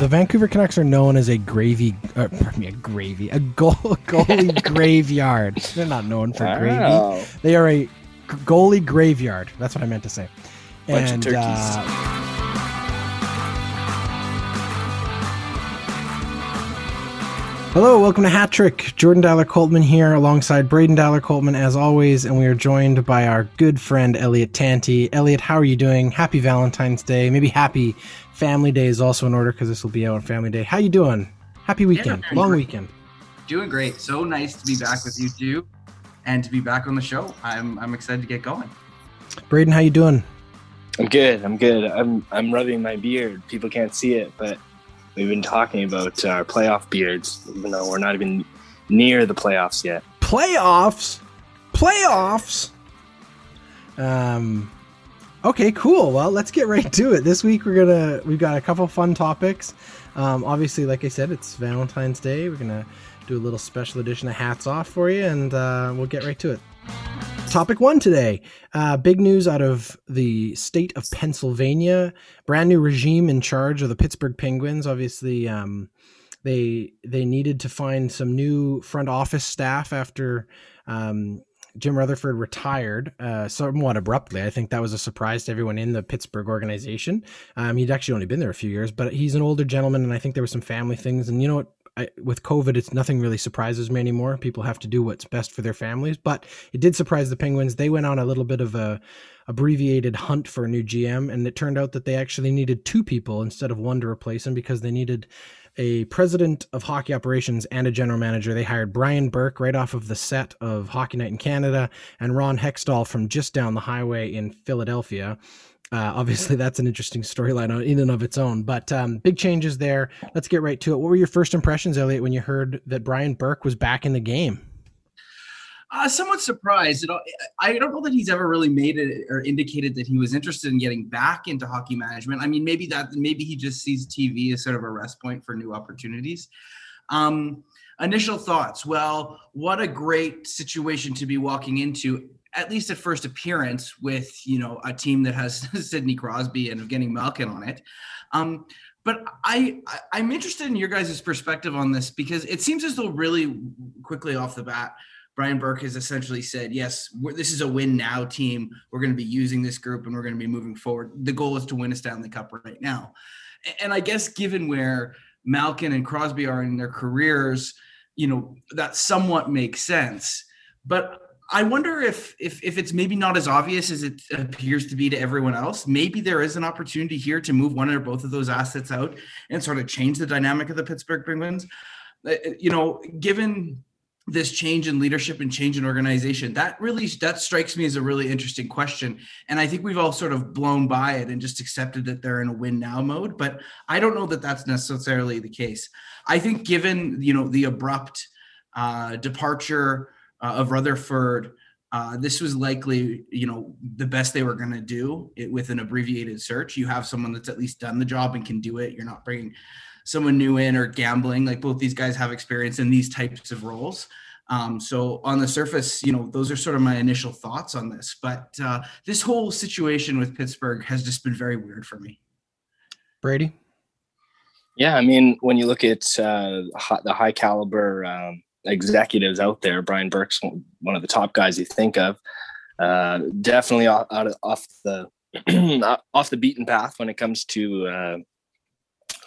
The Vancouver Canucks are known as a gravy, uh, pardon me, a gravy, a goal, goalie graveyard. They're not known for Wow. gravy. They are a goalie graveyard. That's what I meant to say. Bunch of and turkeys. uh, hello, welcome to Hat Trick. Jordan Dowler Coltman here, alongside Braydon Dowler Coltman as always, and we are joined by our good friend Elliott Tanti. Elliott, how are you doing? Happy Valentine's Day. Maybe happy Family Day is also in order because this will be out on Family Day. How you doing? Happy weekend, very long great. weekend. Doing great. So nice to be back with you two and to be back on the show. I'm I'm excited to get going. Braydon, how you doing? I'm good. I'm good. I'm I'm rubbing my beard. People can't see it, but we've been talking about our playoff beards, even though we're not even near the playoffs yet. playoffs playoffs um okay cool. Well let's get right to it. This week we're gonna we've got a couple fun topics. Um obviously like i said it's valentine's day. We're gonna do a little special edition of hats off for you and uh we'll get right to it. Topic one today uh big news out of the state of pennsylvania. Brand new regime in charge of the pittsburgh penguins. Obviously um they they needed to find some new front office staff after um, Jim Rutherford retired uh, somewhat abruptly. I think that was a surprise to everyone in the Pittsburgh organization. Um, he'd actually only been there a few years, but he's an older gentleman, and I think there were some family things. And you know what? I, with COVID, it's nothing really surprises me anymore. People have to do what's best for their families, but it did surprise the Penguins. They went on a little bit of a abbreviated hunt for a new GM, and it turned out that they actually needed two people instead of one to replace him because they needed a president of hockey operations and a general manager. They hired Brian Burke right off of the set of Hockey Night in Canada and Ron Hextall from just down the highway in Philadelphia. Uh, obviously, that's an interesting storyline in and of its own, but um, big changes there. Let's get right to it. What were your first impressions, Elliott, when you heard that Brian Burke was back in the game? Uh, somewhat surprised. I don't know that he's ever really made it or indicated that he was interested in getting back into hockey management. I mean, maybe that maybe he just sees TV as sort of a rest point for new opportunities. Um, initial thoughts. Well, what a great situation to be walking into, at least at first appearance, with you know a team that has Sidney Crosby and Evgeny Malkin on it. Um, but I, I I'm interested in your guys' perspective on this because it seems as though really quickly off the bat. Brian Burke has essentially said, yes, this is a win now team. We're going to be using this group and we're going to be moving forward. The goal is to win a Stanley Cup right now. And I guess given where Malkin and Crosby are in their careers, you know, that somewhat makes sense. But I wonder if if if it's maybe not as obvious as it appears to be to everyone else. Maybe there is an opportunity here to move one or both of those assets out and sort of change the dynamic of the Pittsburgh Penguins. Uh, You know, given this change in leadership and change in organization that really that strikes me as a really interesting question and i think we've all sort of blown by it and just accepted that they're in a win now mode but i don't know that that's necessarily the case i think given you know the abrupt uh, departure uh, of rutherford uh, this was likely, you know, the best they were going to do it with an abbreviated search. You have someone that's at least done the job and can do it. You're not bringing someone new in or gambling. Like both these guys have experience in these types of roles. Um, so on the surface, you know, those are sort of my initial thoughts on this. But uh, this whole situation with Pittsburgh has just been very weird for me. Brady? Yeah, I mean, when you look at uh, the high caliber um, executives out there, Brian Burke's one one of the top guys you think of. Uh, definitely off, out of, off the off the beaten path when it comes to uh,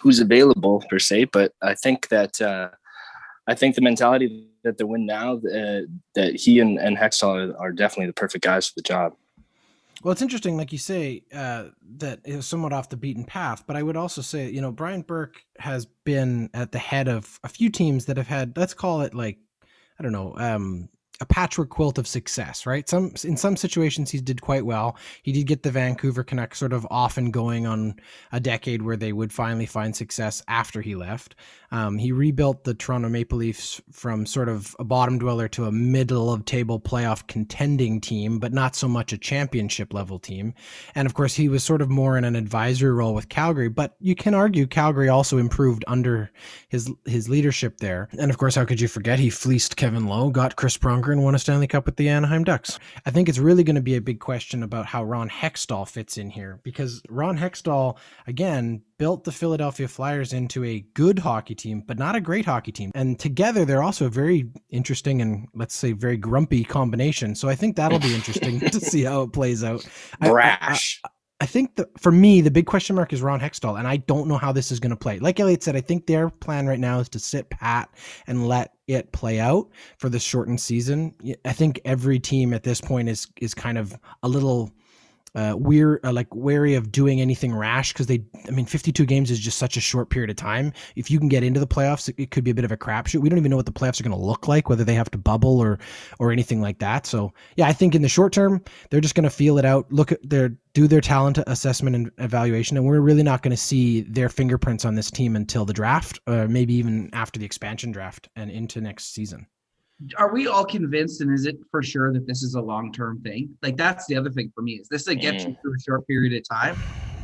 who's available per se. But I think that uh, I think the mentality that they win now uh, that he and, and Hextall are, are definitely the perfect guys for the job. Well, it's interesting, like you say, uh, that it was somewhat off the beaten path. But I would also say, you know, Brian Burke has been at the head of a few teams that have had, let's call it like, I don't know, um, a patchwork quilt of success, right? Some in some situations he did quite well. He did get the Vancouver Canucks sort of off and going on a decade where they would finally find success after he left. Um, he rebuilt the Toronto Maple Leafs from sort of a bottom dweller to a middle of table playoff contending team, but not so much a championship level team. And of course, he was sort of more in an advisory role with Calgary. But you can argue Calgary also improved under his his leadership there. And of course, how could you forget? He fleeced Kevin Lowe, got Chris Pronger Holmgren won a Stanley Cup with the Anaheim Ducks. I think it's really going to be a big question about how Ron Hextall fits in here because Ron Hextall, again, built the Philadelphia Flyers into a good hockey team, but not a great hockey team. And together, they're also a very interesting and let's say very grumpy combination. So I think that'll be interesting to see how it plays out. Brash. I, I, I think the, for me, the big question mark is Ron Hextall, and I don't know how this is going to play. Like Elliott said, I think their plan right now is to sit pat and let it play out for the shortened season. I think every team at this point is is kind of a little uh, we're uh, like wary of doing anything rash because they, I mean, 52 games is just such a short period of time. If you can get into the playoffs, it, it could be a bit of a crapshoot. We don't even know what the playoffs are going to look like, whether they have to bubble or or anything like that. So yeah, I think in the short term, they're just going to feel it out, look at their do their talent assessment and evaluation, and we're really not going to see their fingerprints on this team until the draft, or maybe even after the expansion draft and into next season are we all convinced and is it for sure that this is a long-term thing like that's the other thing for me is this a get you mm. through a short period of time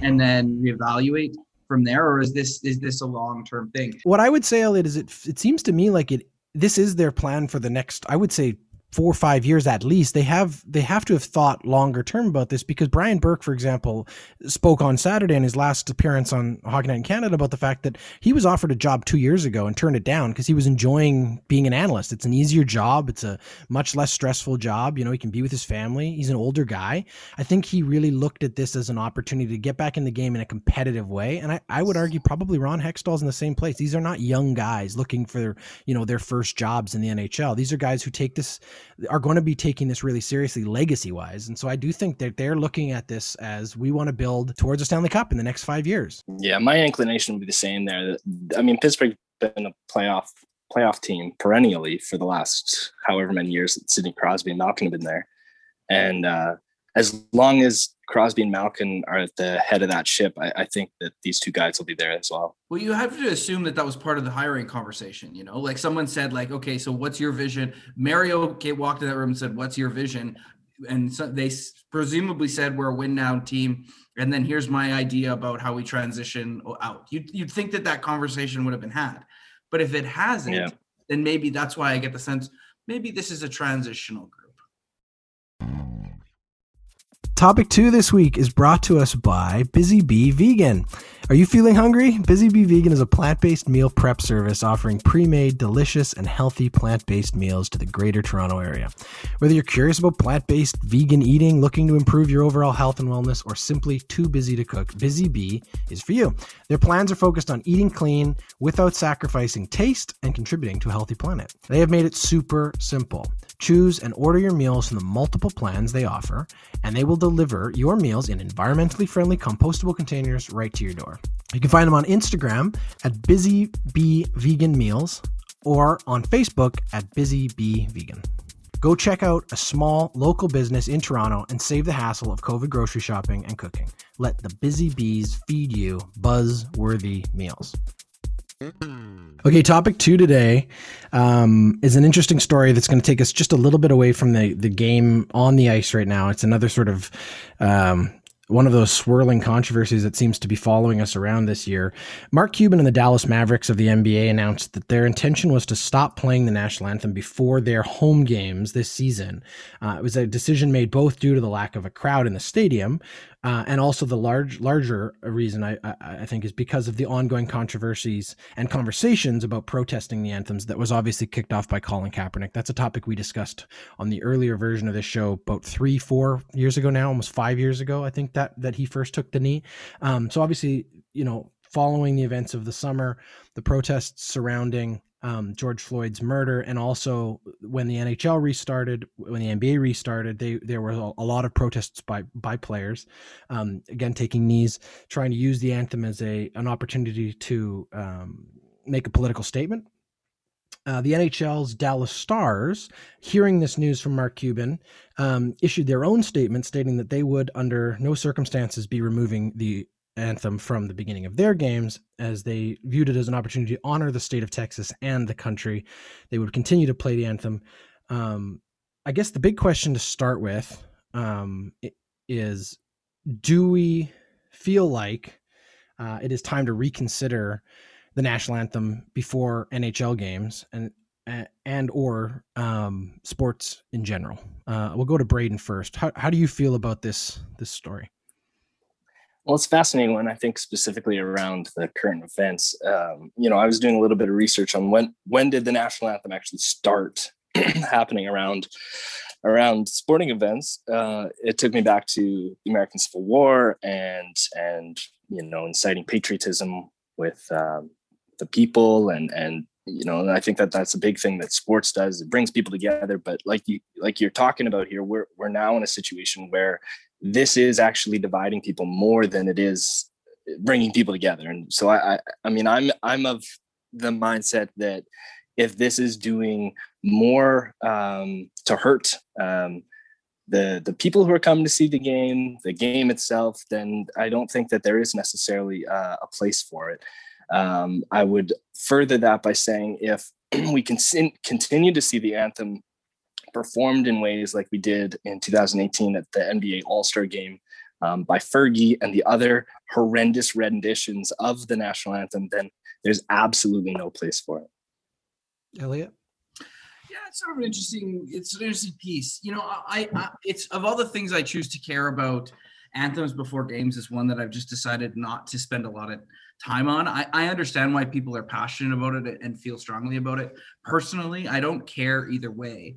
and then reevaluate from there or is this is this a long-term thing what i would say Elliott, is it it seems to me like it this is their plan for the next i would say four or five years at least they have they have to have thought longer term about this because Brian Burke for example spoke on Saturday in his last appearance on Hockey Night in Canada about the fact that he was offered a job 2 years ago and turned it down because he was enjoying being an analyst. It's an easier job. It's a much less stressful job. You know he can be with his family. He's an older guy. I think he really looked at this as an opportunity to get back in the game in a competitive way. And I, I would argue probably Ron Hextall's in the same place. These are not young guys looking for you know their first jobs in the NHL these are guys who take this are going to be taking this really seriously legacy wise. And so I do think that they're looking at this as we want to build towards a Stanley Cup in the next five years. Yeah, my inclination would be the same there. I mean, Pittsburgh has been a playoff playoff team perennially for the last however many years that Sidney Crosby and Malkin have been there. And uh, as long as Crosby and Malkin are at the head of that ship, I, I, think that these two guys will be there as well. Well, you have to assume that that was part of the hiring conversation. You know, like someone said, like, okay, so what's your vision? Mario walked in that room and said, "What's your vision?" And so they presumably said, "We're a win now team." And then here's my idea about how we transition out. You'd, you'd think that that conversation would have been had, but if it hasn't, yeah. then maybe that's why I get the sense maybe this is a transitional group. Topic two this week is brought to us by Busy Bee Vegan. Are you feeling hungry? Busy Bee Vegan is a plant based meal prep service offering pre made, delicious, and healthy plant based meals to the greater Toronto area. Whether you're curious about plant based vegan eating, looking to improve your overall health and wellness, or simply too busy to cook, Busy Bee is for you. Their plans are focused on eating clean without sacrificing taste and contributing to a healthy planet. They have made it super simple. Choose and order your meals from the multiple plans they offer, and they will deliver your meals in environmentally friendly compostable containers right to your door. You can find them on Instagram at Busy Bee Vegan Meals or on Facebook at Busy Bee Vegan. Go check out a small local business in Toronto and save the hassle of COVID grocery shopping and cooking. Let the busy bees feed you buzz worthy meals. Okay, topic two today um, is an interesting story that's going to take us just a little bit away from the the game on the ice right now. It's another sort of um, one of those swirling controversies that seems to be following us around this year. Mark Cuban and the Dallas Mavericks of the NBA announced that their intention was to stop playing the national anthem before their home games this season. Uh, it was a decision made both due to the lack of a crowd in the stadium, uh, and also the large, larger reason I, I, I, think is because of the ongoing controversies and conversations about protesting the anthems that was obviously kicked off by Colin Kaepernick. That's a topic we discussed on the earlier version of this show about three, four years ago now, almost five years ago. I think that that he first took the knee. Um, so obviously, you know, following the events of the summer, the protests surrounding um, George Floyd's murder, and also when the NHL restarted, when the NBA restarted, they there were a, lot of protests by by players, um, again taking knees, trying to use the anthem as a an opportunity to um, make a political statement. Uh, the NHL's Dallas Stars, hearing this news from Mark Cuban, um, issued their own statement stating that they would, under no circumstances, be removing the anthem from the beginning of their games as they viewed it as an opportunity to honor the state of Texas and the country. They would continue to play the anthem. Um, I guess the big question to start with um, is do we feel like uh, it is time to reconsider the national anthem before NHL games? And and or um, sports in general. Uh, we'll go to Braydon first. How, how do you feel about this this story? Well, it's fascinating when I think specifically around the current events. Um, you know, I was doing a little bit of research on when when did the national anthem actually start happening around around sporting events. Uh, it took me back to the American Civil War and and you know inciting patriotism with um, the people and and you know and I think that that's a big thing that sports does. It brings people together. But like you like you're talking about here, we're we're now in a situation where this is actually dividing people more than it is bringing people together. And so I, I, mean, I'm, I'm of the mindset that if this is doing more um, to hurt um, the the people who are coming to see the game, the game itself, then I don't think that there is necessarily uh, a place for it. Um, I would further that by saying if we can continue to see the anthem performed in ways like we did in 2018 at the NBA All Star game um, by Fergie and the other horrendous renditions of the national anthem, then there's absolutely no place for it. Elliott? Yeah, it's sort of an interesting. It's an interesting piece. You know, I, I it's of all the things I choose to care about, anthems before games is one that I've just decided not to spend a lot of time on. I, I understand why people are passionate about it and feel strongly about it. Personally, I don't care either way.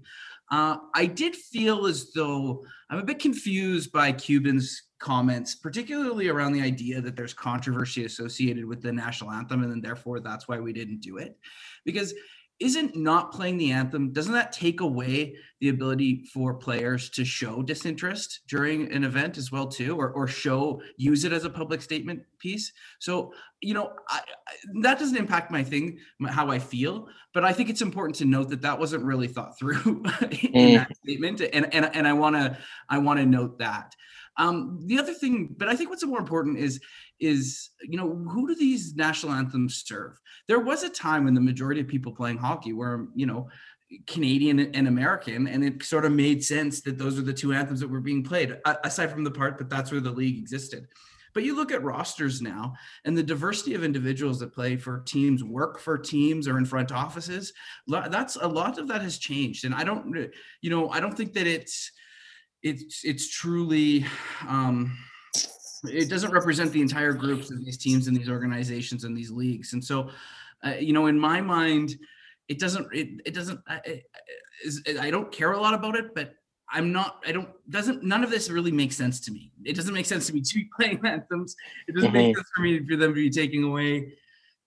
Uh, I did feel as though I'm a bit confused by Cuban's comments, particularly around the idea that there's controversy associated with the national anthem, and then therefore that's why we didn't do it. Because isn't not playing the anthem doesn't that take away the ability for players to show disinterest during an event as well too or, or show use it as a public statement piece so you know I, I, that doesn't impact my thing how i feel but i think it's important to note that that wasn't really thought through in mm. that statement and and, and i want to i want to note that um, the other thing, but I think what's more important is is you know who do these national anthems serve? There was a time when the majority of people playing hockey were you know Canadian and American, and it sort of made sense that those are the two anthems that were being played. Aside from the part that that's where the league existed. But you look at rosters now and the diversity of individuals that play for teams, work for teams, or in front offices. That's a lot of that has changed, and I don't, you know, I don't think that it's it's it's truly um, it doesn't represent the entire groups of these teams and these organizations and these leagues and so uh, you know in my mind it doesn't it, it doesn't I, I don't care a lot about it but i'm not i don't doesn't none of this really makes sense to me it doesn't make sense to me to be playing anthems it doesn't mm-hmm. make sense for me for them to be taking away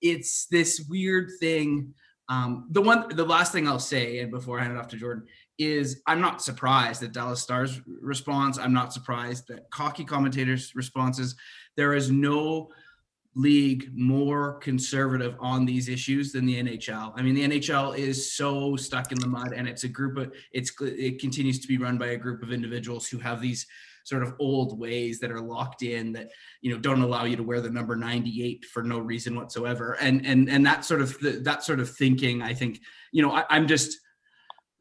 it's this weird thing um, the one the last thing i'll say and before i hand it off to jordan is I'm not surprised at Dallas Stars response. I'm not surprised that cocky commentators' responses. There is no league more conservative on these issues than the NHL. I mean, the NHL is so stuck in the mud, and it's a group of it's it continues to be run by a group of individuals who have these sort of old ways that are locked in that you know don't allow you to wear the number 98 for no reason whatsoever and and and that sort of that sort of thinking i think you know I, i'm just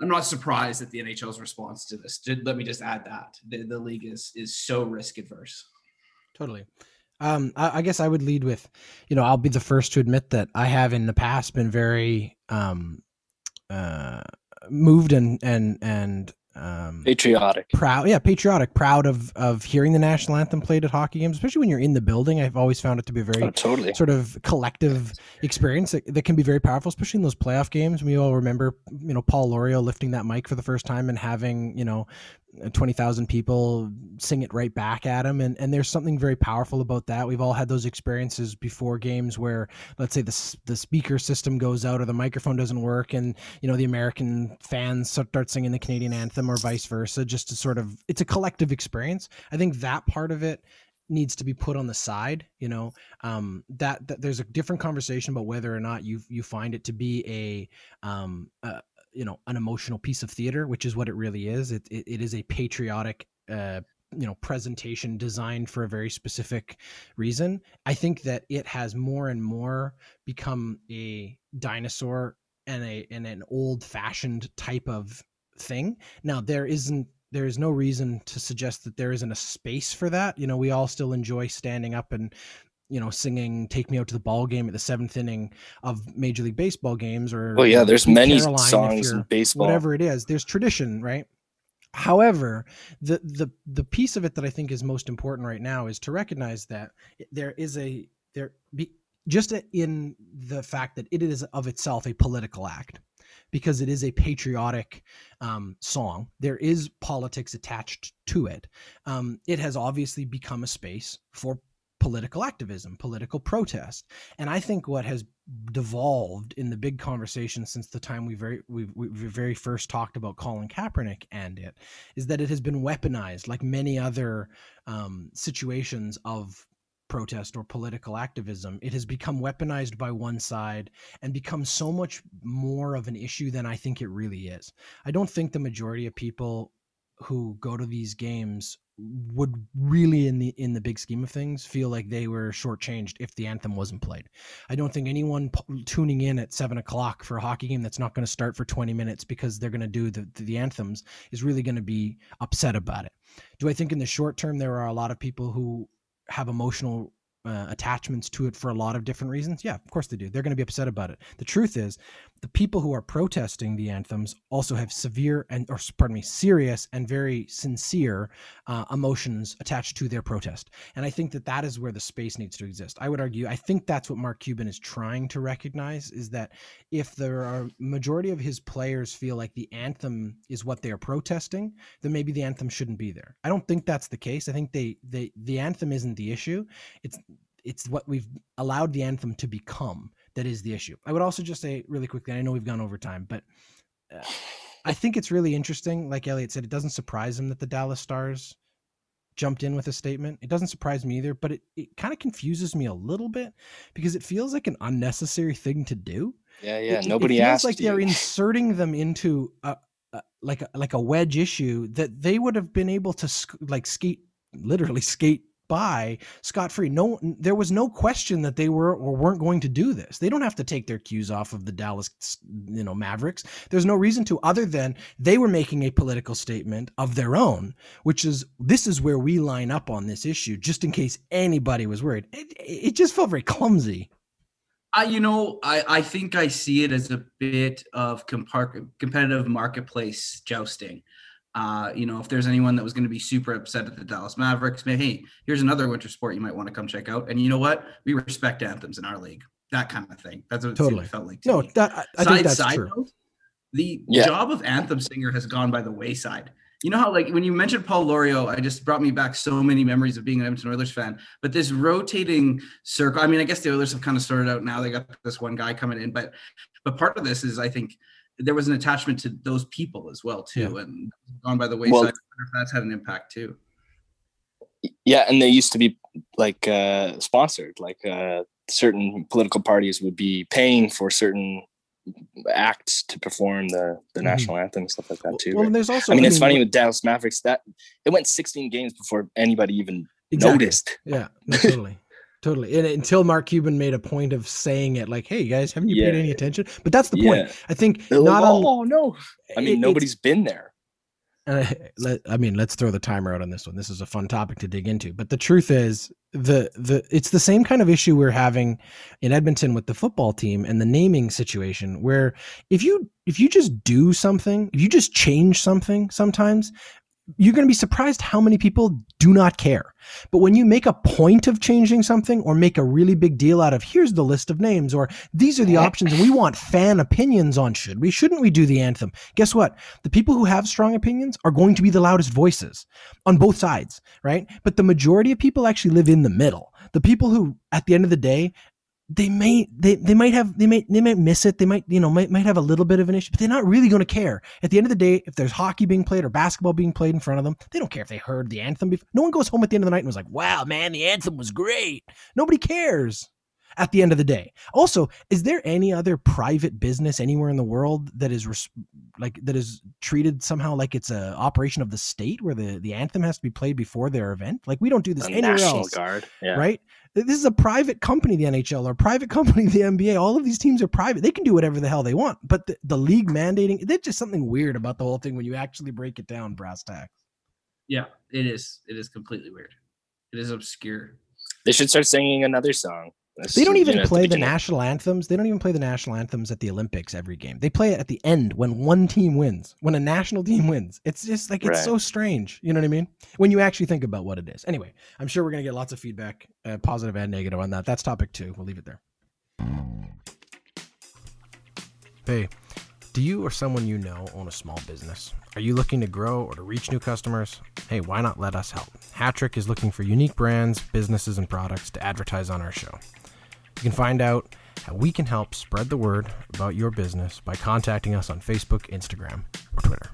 I'm not surprised at the NHL's response to this. Let me just add that the, the league is is so risk adverse. Totally. Um, I, I, guess I would lead with, you know, I'll be the first to admit that I have in the past been very um, uh, moved and and and um, patriotic, proud. Yeah, patriotic, proud of of hearing the national anthem played at hockey games, especially when you're in the building. I've always found it to be a very oh, totally. sort of collective experience that, that, can be very powerful, especially in those playoff games. We all remember, you know, Paul Lorieau lifting that mic for the first time and having, you know, 20,000 people sing it right back at him. And, and there's something very powerful about that. We've all had those experiences before games where, let's say, the, the speaker system goes out or the microphone doesn't work, and, you know, the American fans start singing the Canadian anthem or vice versa, just to sort of, it's a collective experience. I think that part of it needs to be put on the side you know um, that, that there's a different conversation about whether or not you you find it to be a um, uh, you know an emotional piece of theater which is what it really is. It, it, it is a patriotic uh, you know presentation designed for a very specific reason. I think that it has more and more become a dinosaur and a and an old fashioned type of thing. Now there isn't there is no reason to suggest that there isn't a space for that. You know we all still enjoy standing up and you know, singing "Take Me Out to the Ball Game" at the seventh inning of Major League Baseball games, or Oh yeah, there's many Caroline songs in baseball. whatever it is. There's tradition, right? However, the the the piece of it that I think is most important right now is to recognize that there is a there be just in the fact that it is of itself a political act because it is a patriotic um, song. There is politics attached to it. Um, it has obviously become a space for political activism, political protest, and I think what has devolved in the big conversation since the time we very we, we very first talked about Colin Kaepernick and it is that it has been weaponized like many other um, situations of protest or political activism. It has become weaponized by one side and become so much more of an issue than i think it really is. I don't think the majority of people who go to these games would really in the in the big scheme of things feel like they were shortchanged if the anthem wasn't played. I don't think anyone p- tuning in at seven o'clock for a hockey game that's not going to start for 20 minutes because they're going to do the, the anthems is really going to be upset about it. Do i think in the short term there are a lot of people who have emotional uh, attachments to it for a lot of different reasons yeah of course they do. They're going to be upset about it. The truth is the people who are protesting the anthems also have severe and or pardon me serious and very sincere uh, emotions attached to their protest. And i think that that is where the space needs to exist. I would argue i think that's what mark cuban is trying to recognize is that if there are majority of his players feel like the anthem is what they are protesting then maybe the anthem shouldn't be there. I don't think that's the case. I think they they the anthem isn't the issue. It's it's what we've allowed the anthem to become that is the issue. I would also just say really quickly, I know we've gone over time, but uh, I think it's really interesting. Like Elliott said, it doesn't surprise him that the Dallas Stars jumped in with a statement. It doesn't surprise me either, but it, it kind of confuses me a little bit because it feels like an unnecessary thing to do. yeah, yeah. It- Nobody it feels like you. they're inserting them into a, a like a, like a wedge issue that they would have been able to sk- like skate literally skate by scot free. No, there was no question that they were or weren't going to do this. They don't have to take their cues off of the Dallas, you know, Mavericks. There's no reason to, other than they were making a political statement of their own, which is this is where we line up on this issue, just in case anybody was worried. It, it just felt very clumsy. I, you know, I, I think I see it as a bit of compar- competitive marketplace jousting. Uh, you know, if there's anyone that was going to be super upset at the Dallas Mavericks, man, hey, here's another winter sport you might want to come check out. And you know what? We respect anthems in our league. That kind of thing. That's what Totally. it felt like. To No, that, I, I side think that's side true. note, the Yeah. job of anthem singer has gone by the wayside. You know how like when you mentioned Paul Lorieau, I just brought me back so many memories of being an Edmonton Oilers fan. But this rotating circle, I mean, I guess the Oilers have kind of sorted out now. They got this one guy coming in, but but part of this is I think there was an attachment to those people as well too, and gone by the wayside. Well- I wonder if that's had an impact too. yeah, and they used to be like uh, sponsored. Like uh, certain political parties would be paying for certain acts to perform the the Mhm. national anthem and stuff like that too. Well, right? and there's also. I mean, it's funny with Dallas Mavericks that it went 16 games before anybody even Exactly. noticed. Yeah, no, totally. Totally. And until Mark Cuban made a point of saying it, like, hey, guys, haven't you paid any attention? But that's the point. I think They're like, not on. oh no! I mean, it's- nobody's been there. uh, let, I mean, let's throw the timer out on this one. This is a fun topic to dig into. But the truth is, the the it's the same kind of issue we're having in Edmonton with the football team and the naming situation. Where if you if you just do something, if you just change something, sometimes you're going to be surprised how many people do not care. But when you make a point of changing something or make a really big deal out of here's the list of names or these are the options and we want fan opinions on should we shouldn't we do the anthem. Guess what? The people who have strong opinions are going to be the loudest voices on both sides, right? But the majority of people actually live in the middle. The people who at the end of the day they may they, they might have they might they might miss it. They might you know might, might have a little bit of an issue but they're not really going to care. At the end of the day if there's hockey being played or basketball being played in front of them they don't care if they heard the anthem before. no one goes home at the end of the night and was like wow man the anthem was great. Nobody cares at the end of the day also is there any other private business anywhere in the world that is res- like that is treated somehow like it's a operation of the state where the the anthem has to be played before their event like we don't do this The anywhere National else Guard. Yeah. right? This is a private company, the NHL, or a private company, the NBA. All of these teams are private. They can do whatever the hell they want. But the, the league mandating, there's just something weird about the whole thing when you actually break it down, brass tacks. Yeah, it is. It is completely weird. It is obscure. They should start singing another song. That's, They don't you even know, at the play the national anthems. They don't even play the national anthems at the Olympics every game. They play it at the end when one team wins, when a national team wins. It's just like it's Right. so strange. You know what I mean? When you actually think about what it is. Anyway, I'm sure we're gonna get lots of feedback, uh, positive and negative on that. That's topic two. We'll leave it there. Hey, do you or someone you know own a small business? Are you looking to grow or to reach new customers? Hey, why not let us help? Hattrick is looking for unique brands, businesses, and products to advertise on our show. You can find out how we can help spread the word about your business by contacting us on Facebook, Instagram, or Twitter.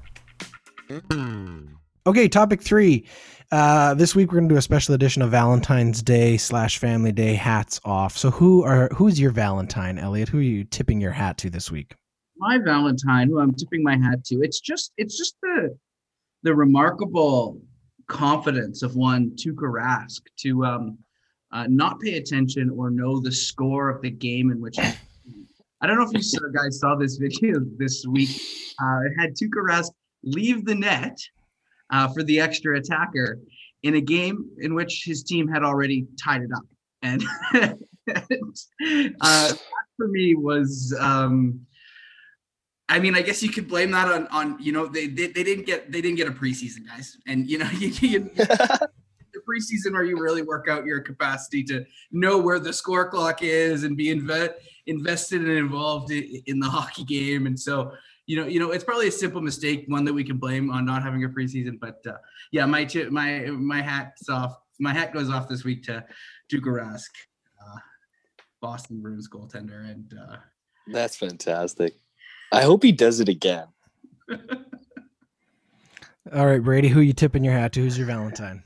Okay, topic three. Uh, this week we're gonna do a special edition of Valentine's Day slash Family Day hats off. So who are who's your Valentine, Elliott? Who are you tipping your hat to this week? my Valentine, who I'm tipping my hat to, it's just it's just the the remarkable confidence of one Tuukka Rask to um, uh, not pay attention or know the score of the game in which. I don't know if you saw, guys saw this video this week. Uh, it had Tuukka Rask leave the net uh, for the extra attacker in a game in which his team had already tied it up, and, and, uh, that for me was. Um, I mean, I guess you could blame that on on you know they they, they didn't get they didn't get a preseason, guys, and you know you, you, preseason where you really work out your capacity to know where the score clock is and be inve- invested and involved in, in the hockey game, and so you know you know it's probably a simple mistake, one that we can blame on not having a preseason, but uh, yeah, my chi- my my hat's off, my hat goes off this week to Tuukka Rask, uh, Boston Bruins goaltender, and uh, That's fantastic. I hope he does it again. All right, Brady, who you tipping your hat to? Who's your Valentine?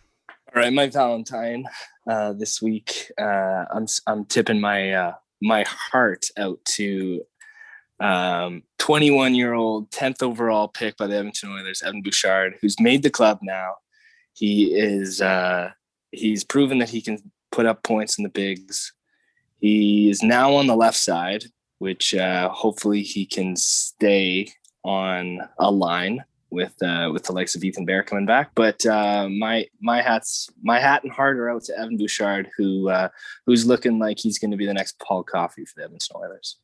All right, my Valentine uh, this week. Uh, I'm I'm tipping my uh, my heart out to um, 21 year old 10th overall pick by the Edmonton Oilers, Evan Bouchard, who's made the club now. He is uh, he's proven that he can put up points in the bigs. He is now on the left side, which uh, hopefully he can stay on a line with uh, with the likes of Ethan Bear coming back. But uh, my my hats my hat and heart are out to Evan Bouchard, who uh, who's looking like he's going to be the next Paul Coffey for the Edmonton Oilers.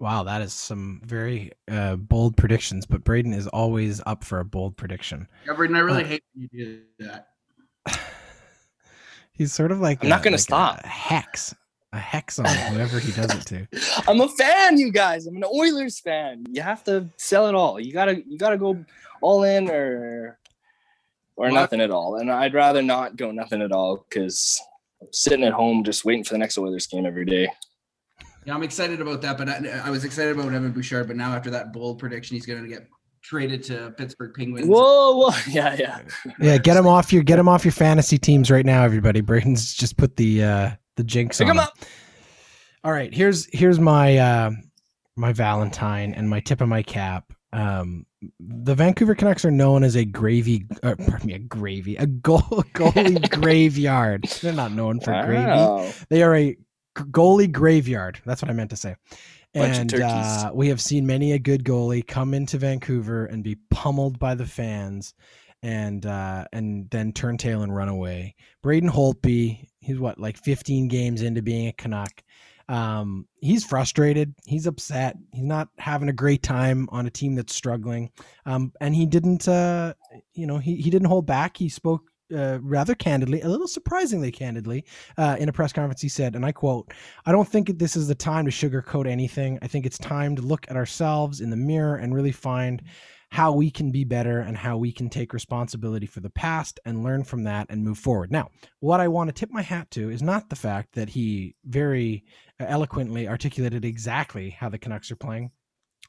Wow, that is some very uh, bold predictions, but Braydon is always up for a bold prediction. Gabriel, I really Uh, hate when you do that. He's sort of like I'm not a- gonna stop. a hex, a hex on whoever he does it to. I'm a fan, you guys. I'm an Oilers fan. You have to sell it all. You gotta you gotta go all in or or Well, nothing at all. And I'd rather not go nothing at all because I'm sitting at home just waiting for the next Oilers game every day. Yeah, I'm excited about that, but I, I was excited about Evan Bouchard, but now after that bold prediction, he's going to get traded to Pittsburgh Penguins. Whoa, whoa, yeah, yeah. Yeah, get him off your get him off your fantasy teams right now, everybody. Braydon's just put the uh, the jinx Pick him. up. All right, here's here's my uh, my Valentine and my tip of my cap. Um, the Vancouver Canucks are known as a gravy, uh, pardon me, a gravy, a goal goalie graveyard. They're not known for gravy. They are a goalie graveyard. That's what I meant to say. Bunch and uh, we have seen many a good goalie come into Vancouver and be pummeled by the fans, and uh, and then turn tail and run away. Braden Holtby, he's what like 15 games into being a Canuck. Um, he's frustrated. He's upset. He's not having a great time on a team that's struggling. Um, and he didn't, uh, you know, he, he didn't hold back. He spoke uh, rather candidly, a little surprisingly candidly, uh, in a press conference. He said, and I quote, I don't think this is the time to sugarcoat anything. I think it's time to look at ourselves in the mirror and really find how we can be better and how we can take responsibility for the past and learn from that and move forward. Now, what I want to tip my hat to is not the fact that he very eloquently articulated exactly how the Canucks are playing,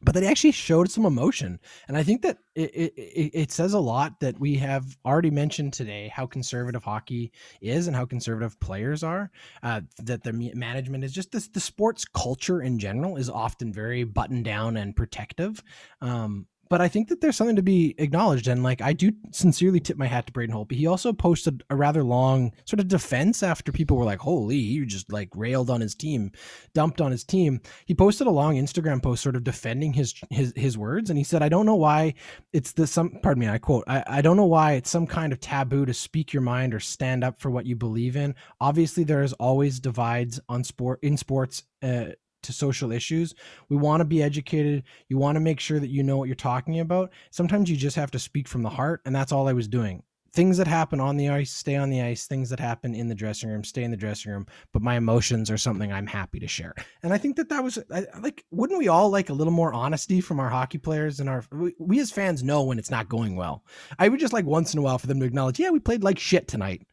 but that he actually showed some emotion. And I think that it, it, it it says a lot that we have already mentioned today how conservative hockey is and how conservative players are. Uh, that the management is just this, the sports culture in general is often very buttoned down and protective. Um, but I think that there's something to be acknowledged. And like, I do sincerely tip my hat to Braden Holtby. He also posted a rather long sort of defense after people were like, holy, you just like railed on his team, dumped on his team. He posted a long Instagram post sort of defending his, his, his words. And he said, I don't know why it's the some, pardon me, I quote, I, I don't know why it's some kind of taboo to speak your mind or stand up for what you believe in. Obviously, there is always divides on sport in sports. Uh, to social issues. We want to be educated. You want to make sure that you know what you're talking about. Sometimes you just have to speak from the heart, and that's all I was doing. Things that happen on the ice, stay on the ice. Things that happen in the dressing room, stay in the dressing room. But my emotions are something I'm happy to share. And I think that that was I, like, wouldn't we all like a little more honesty from our hockey players and our, we, we as fans know when it's not going well. I would just like once in a while for them to acknowledge, yeah, we played like shit tonight.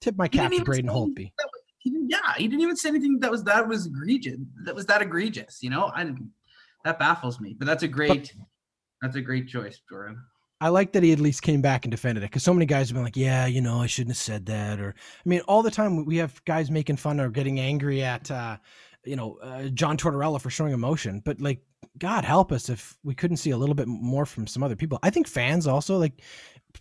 Tip my cap to Braden Holtby he yeah, he didn't even say anything that was that was egregious. That was that egregious, you know. I that baffles me. But that's a great, but, that's a great choice, Jordan. I like that he at least came back and defended it because so many guys have been like, yeah, you know, I shouldn't have said that. Or, I mean, all the time we have guys making fun or getting angry at, uh, you know, uh, John Tortorella for showing emotion. But like, God help us if we couldn't see a little bit more from some other people. I think fans also like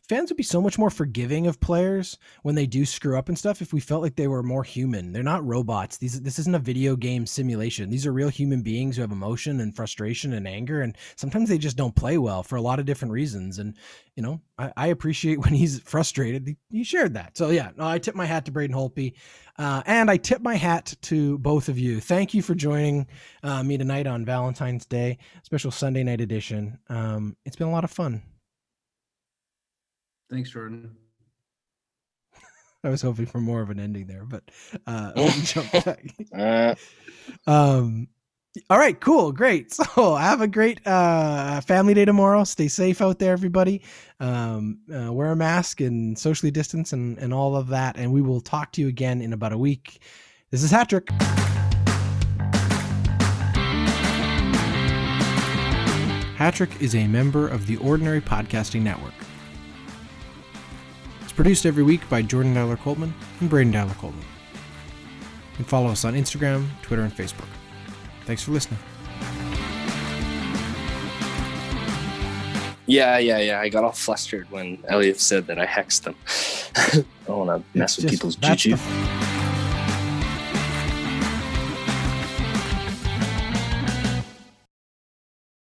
fans would be so much more forgiving of players when they do screw up and stuff if we felt like they were more human. They're not robots. These this isn't a video game simulation. These are real human beings who have emotion and frustration and anger and sometimes they just don't play well for a lot of different reasons and you know, I, I appreciate when he's frustrated. He, shared that. So yeah, no, I tip my hat to Braden Holtby. Uh, and I tip my hat to both of you. Thank you for joining uh, me tonight on Valentine's Day, special Sunday night edition. Um, it's been a lot of fun. Thanks, Jordan. I was hoping for more of an ending there, but uh, jump back. Uh. um, all right, cool, great. So have a great uh, family day tomorrow. Stay safe out there, everybody. Um, uh, wear a mask and socially distance and, and all of that. And we will talk to you again in about a week. This is Hatrick. Hatrick is a member of the Ordinary Podcasting Network. It's produced every week by Jordan Dowler Coltman and Braydon Dowler Coltman. You can follow us on Instagram, Twitter, and Facebook. Thanks for listening. Yeah, yeah, yeah. I got all flustered when Elliott said that I hexed them. I don't want to mess with people's juju.